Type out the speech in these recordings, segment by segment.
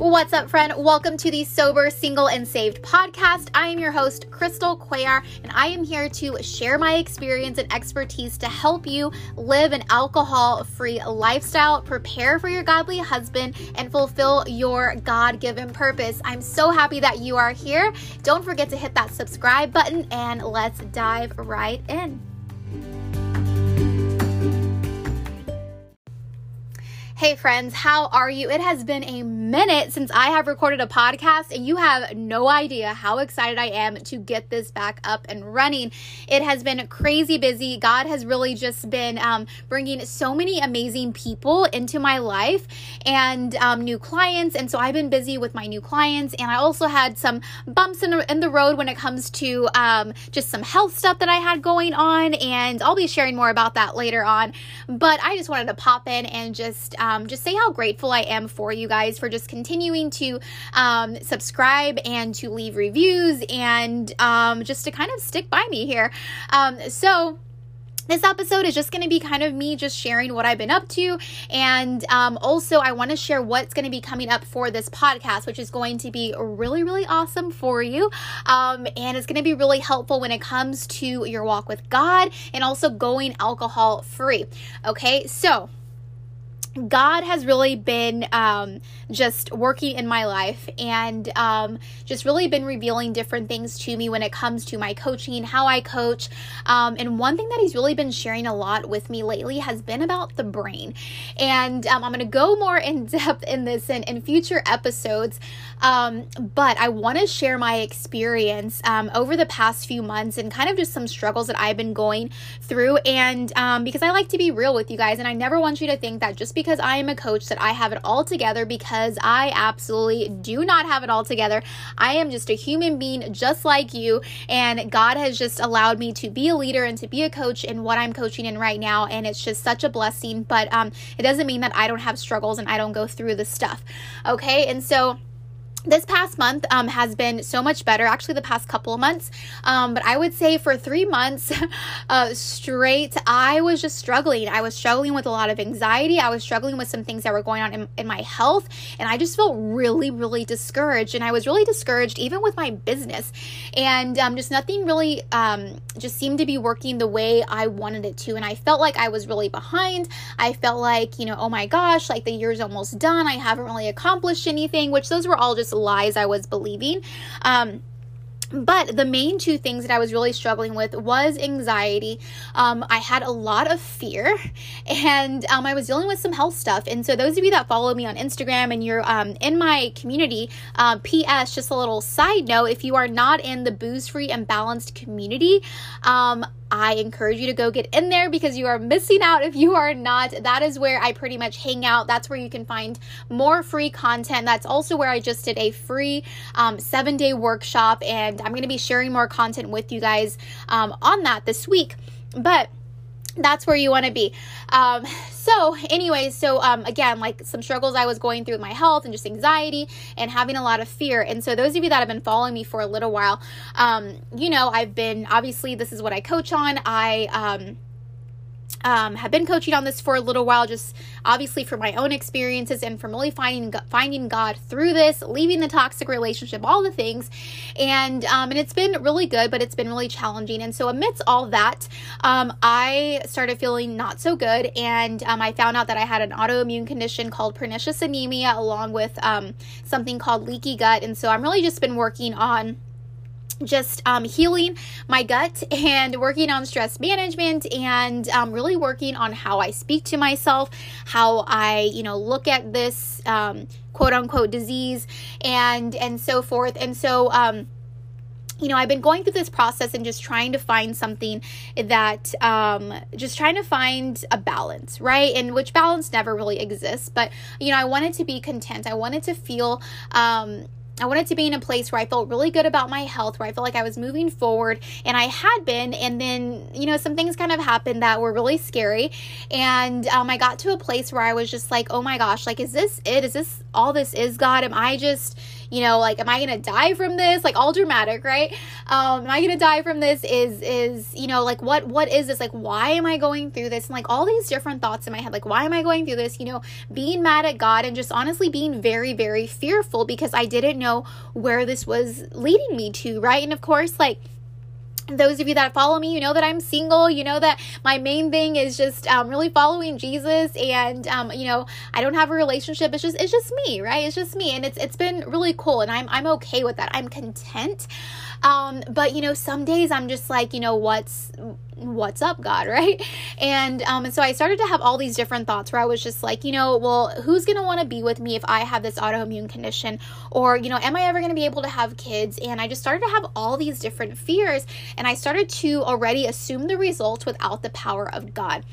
What's up, friend? Welcome to the Sober, Single, and Saved podcast. I am your host, Crystal Cuellar, and I am here to share my experience and expertise to help you live an alcohol free lifestyle, prepare for your godly husband, and fulfill your God given purpose. I'm so happy that you are here. Don't forget to hit that subscribe button, and let's dive right in. Hey, friends, how are you? It has been a minute since I have recorded a podcast, and you have no idea how excited I am to get this back up and running. It has been crazy busy. God has really just been um, bringing so many amazing people into my life and um, new clients. And so I've been busy with my new clients, and I also had some bumps in, in the road when it comes to um, just some health stuff that I had going on, and I'll be sharing more about that later on. But I just wanted to pop in and just um, just say how grateful I am for you guys for just continuing to um, subscribe and to leave reviews and um, just to kind of stick by me here. Um, so, this episode is just going to be kind of me just sharing what I've been up to. And um, also, I want to share what's going to be coming up for this podcast, which is going to be really, really awesome for you. Um, and it's going to be really helpful when it comes to your walk with God and also going alcohol free. Okay, so God has really been um, just working in my life and um, just really been revealing different things to me when it comes to my coaching, how I coach. Um, and one thing that He's really been sharing a lot with me lately has been about the brain. And um, I'm going to go more in depth in this in, in future episodes. Um, but I want to share my experience um, over the past few months and kind of just some struggles that I've been going through. And because I like to be real with you guys, and I never want you to think that just because I am a coach that I have it all together because I absolutely do not have it all together. I am just a human being just like you and God has just allowed me to be a leader and to be a coach in what I'm coaching in right now and it's just such a blessing, but um it doesn't mean that I don't have struggles and I don't go through the stuff. Okay? And so this past month um, has been so much better actually the past couple of months. Um, but i would say for three months uh, straight i was just struggling. I was struggling with a lot of anxiety. I was struggling with some things that were going on in, in my health. And i just felt really really discouraged. And i was really discouraged even with my business. And um, just nothing really um, just seemed to be working the way i wanted it to. And i felt like i was really behind. I felt like you know oh my gosh like the year's almost done. I haven't really accomplished anything which those were all just lies I was believing. Um, but the main two things that I was really struggling with was anxiety. Um, I had a lot of fear, and um, I was dealing with some health stuff. And so, those of you that follow me on Instagram and you're um, in my community, uh, P.S. Just a little side note: if you are not in the booze free and balanced community, um, I encourage you to go get in there because you are missing out if you are not. That is where I pretty much hang out. That's where you can find more free content. That's also where I just did a free um, seven day workshop, and I'm going to be sharing more content with you guys um, on that this week. But that's where you want to be. Um, so, anyways, so um, again, like some struggles I was going through with my health and just anxiety and having a lot of fear. And so, those of you that have been following me for a little while, um, you know, I've been obviously this is what I coach on. I um, have been coaching on this for a little while, just obviously for my own experiences and from really finding finding God through this, leaving the toxic relationship, all the things, and um, and it's been really good, but it's been really challenging. And so amidst all that, um, I started feeling not so good, and um, I found out that I had an autoimmune condition called pernicious anemia, along with um, something called leaky gut. And so I'm really just been working on just um, healing my gut and working on stress management and um, really working on how I speak to myself, how I, you know, look at this um, quote unquote disease and and so forth. And so, um, you know, I've been going through this process and just trying to find something that, um, just trying to find a balance, right? And which balance never really exists. But, you know, I wanted to be content. I wanted to feel, um, I wanted to be in a place where I felt really good about my health, where I felt like I was moving forward, and I had been. And then, you know, some things kind of happened that were really scary. And um, I got to a place where I was just like, oh my gosh, like, is this it? Is this all this is, God? Am I just, you know, like, am I gonna die from this? Like all dramatic, right? Um, am I gonna die from this? Is is you know, like what what is this? Like, why am I going through this? And like all these different thoughts in my head, like, why am I going through this? You know, being mad at God and just honestly being very, very fearful because I didn't know where this was leading me to, right? And of course, like those of you that follow me, you know that I'm single. You know that my main thing is just um, really following Jesus, and um, you know I don't have a relationship. It's just it's just me, right? It's just me, and it's it's been really cool, and I'm I'm okay with that. I'm content. Um, but you know, some days I'm just like, you know, what's what's up god right? And um and so i started to have all these different thoughts where i was just like you know well who's gonna want to be with me if i have this autoimmune condition? Or you know am i ever gonna be able to have kids? And i just started to have all these different fears and i started to already assume the results without the power of god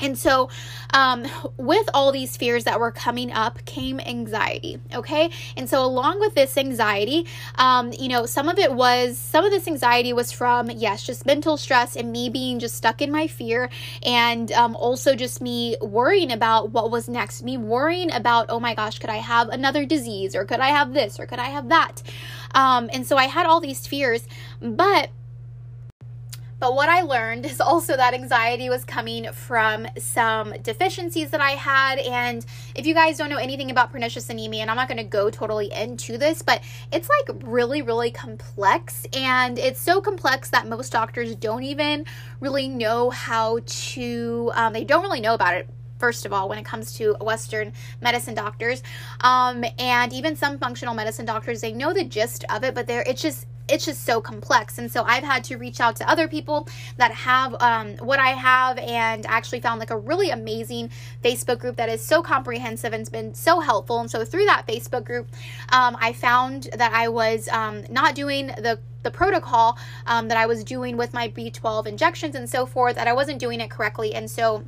and so, um, with all these fears that were coming up came anxiety. Okay. And so, along with this anxiety, um, you know, some of it was, some of this anxiety was from, yes, just mental stress and me being just stuck in my fear. And um, also just me worrying about what was next, me worrying about, oh my gosh, could I have another disease or could I have this or could I have that? Um, and so, I had all these fears. But but what I learned is also that anxiety was coming from some deficiencies that I had. And if you guys don't know anything about pernicious anemia, and I'm not going to go totally into this, but it's like really, really complex. And it's so complex that most doctors don't even really know how to, um, they don't really know about it first of all when it comes to western medicine doctors um, and even some functional medicine doctors they know the gist of it but they're it's just it's just so complex. And so I've had to reach out to other people that have um, what I have and actually found like a really amazing Facebook group that is so comprehensive and it's been so helpful. And so through that Facebook group, um, I found that I was um, not doing the the protocol um, that I was doing with my B12 injections and so forth, that I wasn't doing it correctly. And so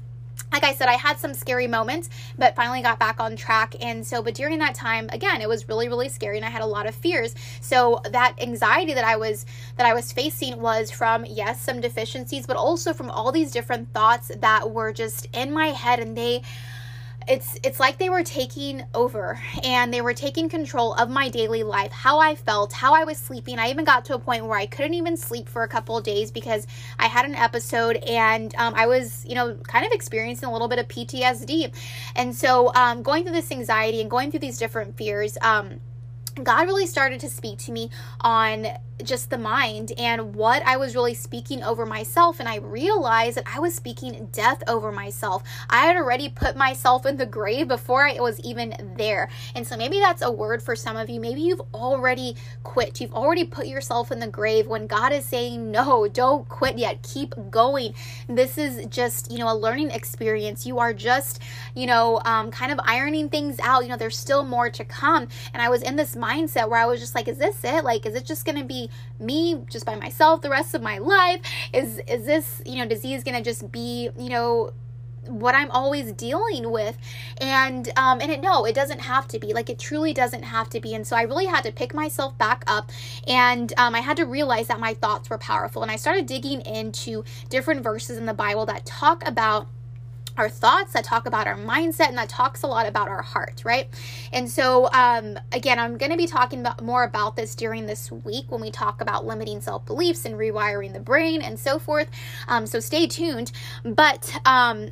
like I said, I had some scary moments, but finally got back on track. And so, but during that time, again, it was really, really scary, and I had a lot of fears. So that anxiety that I was that I was facing was from yes, some deficiencies, but also from all these different thoughts that were just in my head, and they it's it's like they were taking over and they were taking control of my daily life how i felt how i was sleeping. I even got to a point where i couldn't even sleep for a couple of days because i had an episode and um, i was you know kind of experiencing a little bit of ptsd and so um, going through this anxiety and going through these different fears um, God really started to speak to me on just the mind and what I was really speaking over myself. And I realized that I was speaking death over myself. I had already put myself in the grave before I was even there. And so maybe that's a word for some of you. Maybe you've already quit. You've already put yourself in the grave when God is saying, no, don't quit yet. Keep going. This is just, you know, a learning experience. You are just, you know, um, kind of ironing things out. You know, there's still more to come. And I was in this mindset where I was just like, is this it? Like, is it just to be me just by myself the rest of my life? Is is this, you know, disease to just be, you know, what I'm always dealing with. And um and it no, it doesn't have to be. Like it truly doesn't have to be. And so I really had to pick myself back up and um I had to realize that my thoughts were powerful. And I started digging into different verses in the Bible that talk about our thoughts, that talk about our mindset, and that talks a lot about our heart, right? And so, um, again, I'm going to be talking about more about this during this week when we talk about limiting self beliefs and rewiring the brain and so forth. Um, so stay tuned. But um,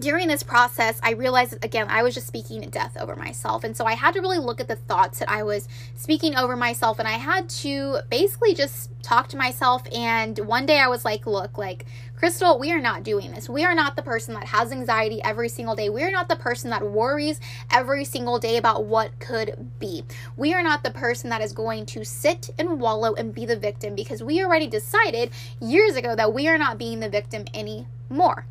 during this process, I realized that, again, I was just speaking death over myself. And so I had to really look at the thoughts that I was speaking over myself. And I had to basically just talk to myself. And one day I was like, look, like, Crystal, we are not doing this. We are not the person that has anxiety every single day. We are not the person that worries every single day about what could be. We are not the person that is going to sit and wallow and be the victim because we already decided years ago that we are not being the victim anymore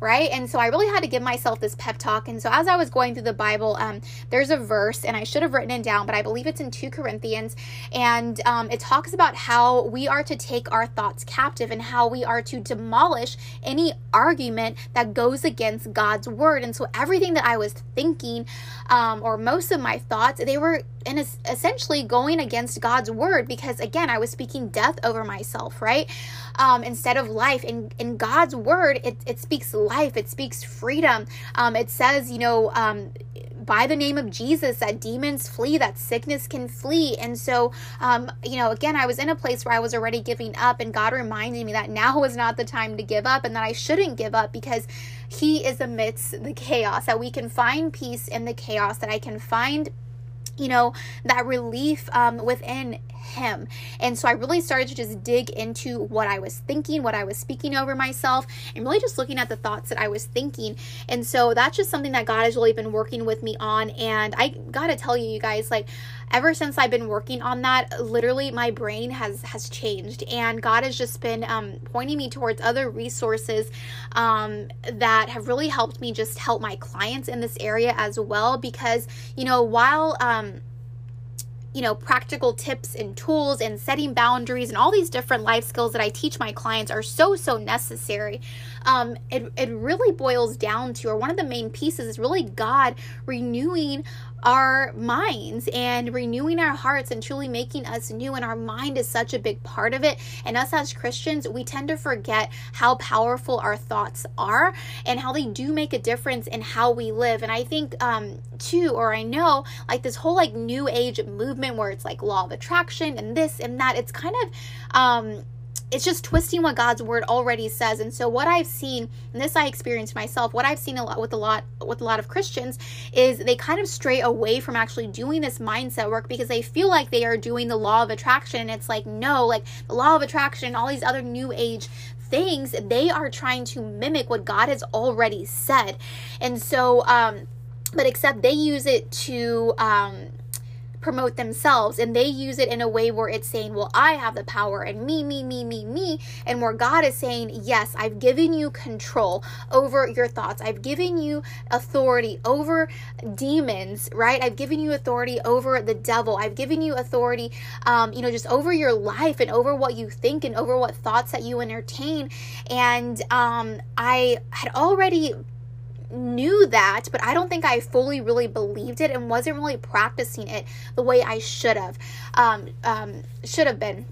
right? And so I really had to give myself this pep talk. And so as I was going through the Bible, um, there's a verse, and I should have written it down, but I believe it's in 2 Corinthians. And um, it talks about how we are to take our thoughts captive and how we are to demolish any argument that goes against God's word. And so everything that I was thinking, um, or most of my thoughts, they were in essentially going against God's word because again, I was speaking death over myself, right? Um, instead of life. And in God's word, it, it speaks life, it speaks freedom. Um, it says, you know, um, by the name of Jesus that demons flee, that sickness can flee. And so, um, you know, again, I was in a place where I was already giving up, and God reminded me that now is not the time to give up and that I shouldn't give up because He is amidst the chaos, that we can find peace in the chaos, that I can find you know that relief um, within him. And so I really started to just dig into what I was thinking, what I was speaking over myself, and really just looking at the thoughts that I was thinking. And so that's just something that God has really been working with me on. And I gotta tell you, you guys, like, ever since I've been working on that, literally my brain has has changed, and God has just been um, pointing me towards other resources um, that have really helped me just help my clients in this area as well. Because you know, while um, you know, practical tips and tools and setting boundaries and all these different life skills that I teach my clients are so, so necessary. Um, it, it really boils down to, or one of the main pieces is really God renewing our minds and renewing our hearts and truly making us new. And our mind is such a big part of it. And us as Christians, we tend to forget how powerful our thoughts are and how they do make a difference in how we live. And I think, um, too, or I know, like this whole like new age movement where it's like law of attraction and this and that, it's kind of, um, it's just twisting what God's word already says. And so what I've seen, and this I experienced myself, what I've seen a lot with a lot with a lot of Christians is they kind of stray away from actually doing this mindset work because they feel like they are doing the law of attraction. And it's like, no, like the law of attraction, all these other new age things, they are trying to mimic what God has already said. And so um but except they use it to um promote themselves and they use it in a way where it's saying, Well, I have the power and me, me, me, me, me. And where God is saying, Yes, I've given you control over your thoughts. I've given you authority over demons, right? I've given you authority over the devil. I've given you authority, um, you know, just over your life and over what you think and over what thoughts that you entertain. And um, I had already knew that, but I don't think I fully really believed it and wasn't really practicing it the way I should have, um, um, should have been.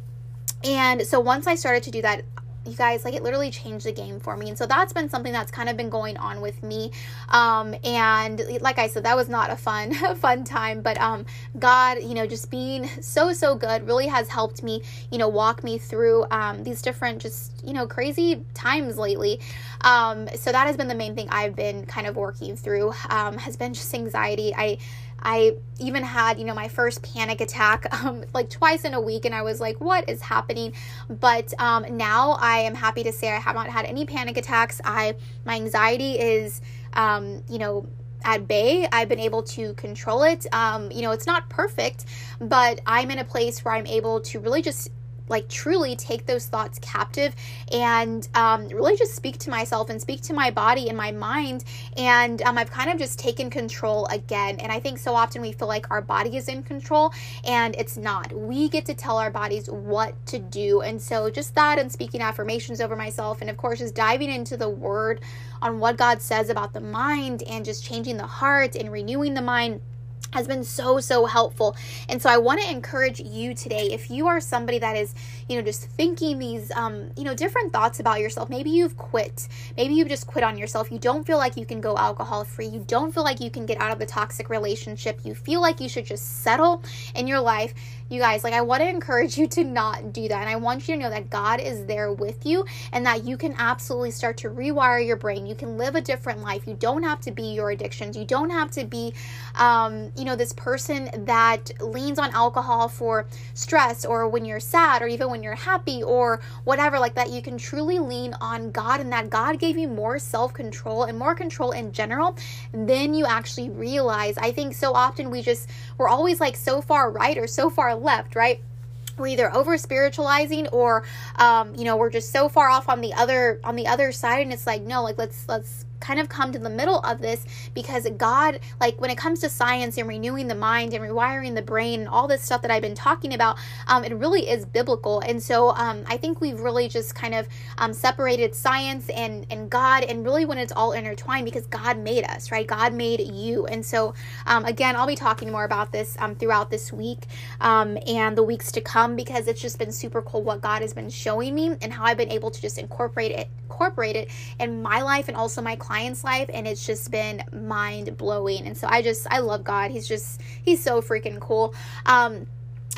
And so once I started to do that, you guys like it literally changed the game for me. And so that's been something that's kind of been going on with me. Um and like i said that was not a fun fun time. But um god you know just being so so good really has helped me you know walk me through um these different just you know crazy times lately. Um so that has been the main thing i've been kind of working through. Um has been just anxiety. I I even had, you know, my first panic attack um, like twice in a week, and I was like, what is happening? But um, now I am happy to say I have not had any panic attacks. I my anxiety is, um, you know, at bay. I've been able to control it. Um, you know, it's not perfect, but I'm in a place where I'm able to really just like truly take those thoughts captive and um, really just speak to myself and speak to my body and my mind. And um, I've kind of just taken control again. And I think so often we feel like our body is in control and it's not. We get to tell our bodies what to do. And so just that and speaking affirmations over myself, and of course, just diving into the word on what God says about the mind and just changing the heart and renewing the mind has been so so helpful and so i want to encourage you today if you are somebody that is you know just thinking these um you know different thoughts about yourself maybe you've quit maybe you've just quit on yourself you don't feel like you can go alcohol free you don't feel like you can get out of the toxic relationship you feel like you should just settle in your life you guys, like I want to encourage you to not do that. And I want you to know that God is there with you and that you can absolutely start to rewire your brain. You can live a different life. You don't have to be your addictions. You don't have to be, um, you know, this person that leans on alcohol for stress or when you're sad or even when you're happy or whatever like that. You can truly lean on God and that God gave you more self control and more control in general than you actually realize. I think so often we just, we're always like so far right or so far left, right? we're either over spiritualizing or um, you know we're just so far off on the other on the other side and it's like no like let's let's kind of come to the middle of this because God, like when it comes to science and renewing the mind and rewiring the brain and all this stuff that I've been talking about, um, it really is biblical. And so um, I think we've really just kind of um, separated science and, and God and really when it's all intertwined because God made us, right? God made you. And so, um, again, I'll be talking more about this um, throughout this week um, and the weeks to come because it's just been super cool what God has been showing me and how I've been able to just incorporate it, incorporate it in my life and also my clients' life. And it's just been mind blowing. And so I just, I love God. He's just, he's so freaking cool. Um,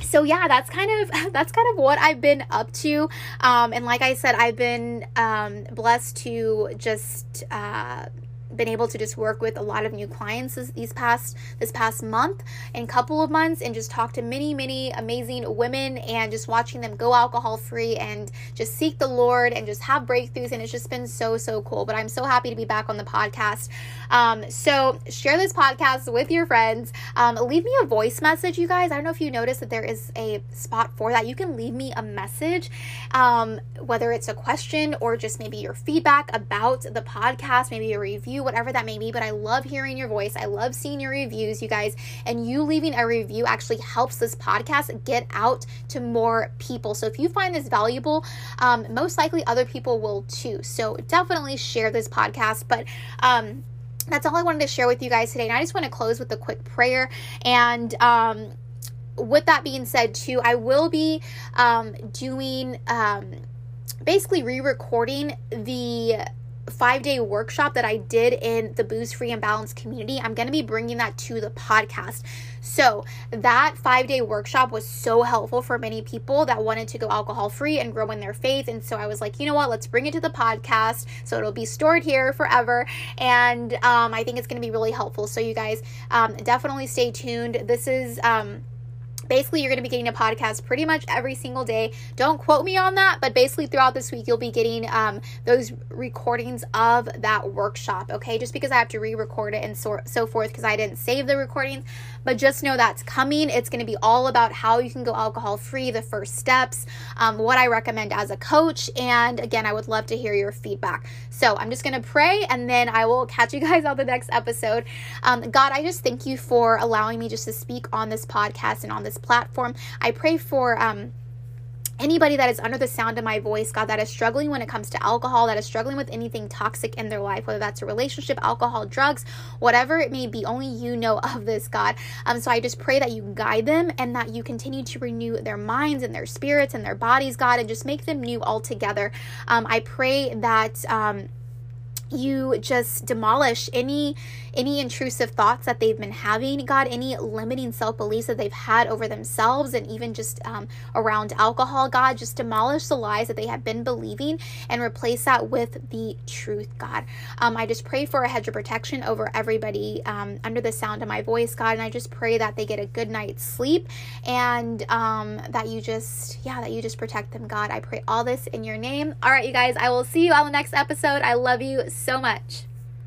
so yeah that's kind of that's kind of what i've been up to um, and like i said i've been um, blessed to just uh, been able to just work with a lot of new clients this, these past this past month and couple of months and just talk to many many amazing women and just watching them go alcohol free and just seek the lord and just have breakthroughs. And it's just been so so cool. But i'm so happy to be back on the podcast. Um, so share this podcast with your friends. Um, leave me a voice message you guys. I don't know if you noticed that there is a spot for that. You can leave me a message um, whether it's a question or just maybe your feedback about the podcast maybe a review whatever that may be. But I love hearing your voice. I love seeing your reviews, you guys. And you leaving a review actually helps this podcast get out to more people. So if you find this valuable, um, most likely other people will too. So definitely share this podcast. But, um, that's all I wanted to share with you guys today. And I just want to close with a quick prayer. And, um, with that being said, too, I will be um, doing um, basically re recording the five day workshop that I did in the Booze Free and Balanced community. I'm going to be bringing that to the podcast. So, that five day workshop was so helpful for many people that wanted to go alcohol free and grow in their faith. And so, I was like, you know what, let's bring it to the podcast. So, it'll be stored here forever. And um, I think it's going to be really helpful. So, you guys um, definitely stay tuned. This is. Um, basically you're going to be getting a podcast pretty much every single day. Don't quote me on that but basically throughout this week you'll be getting um, those recordings of that workshop okay? Just because i have to re-record it and so, so forth because i didn't save the recordings. But just know that's coming. It's going to be all about how you can go alcohol free the first steps um, what i recommend as a coach. And again i would love to hear your feedback. So i'm just going to pray and then i will catch you guys on the next episode. Um, god i just thank you for allowing me just to speak on this podcast and on this platform. I pray for um, anybody that is under the sound of my voice, God, that is struggling when it comes to alcohol, that is struggling with anything toxic in their life, whether that's a relationship, alcohol, drugs, whatever it may be, only you know of this, God. Um, so I just pray that you guide them and that you continue to renew their minds and their spirits and their bodies, God, and just make them new altogether. Um, I pray that. Um, you just demolish any any intrusive thoughts that they've been having god any limiting self-beliefs that they've had over themselves and even just um, around alcohol god just demolish the lies that they have been believing and replace that with the truth god. Um, i just pray for a hedge of protection over everybody um, under the sound of my voice god and i just pray that they get a good night's sleep and um, that you just yeah that you just protect them god. I pray all this in your name. All right you guys i will see you on the next episode. I love you so much.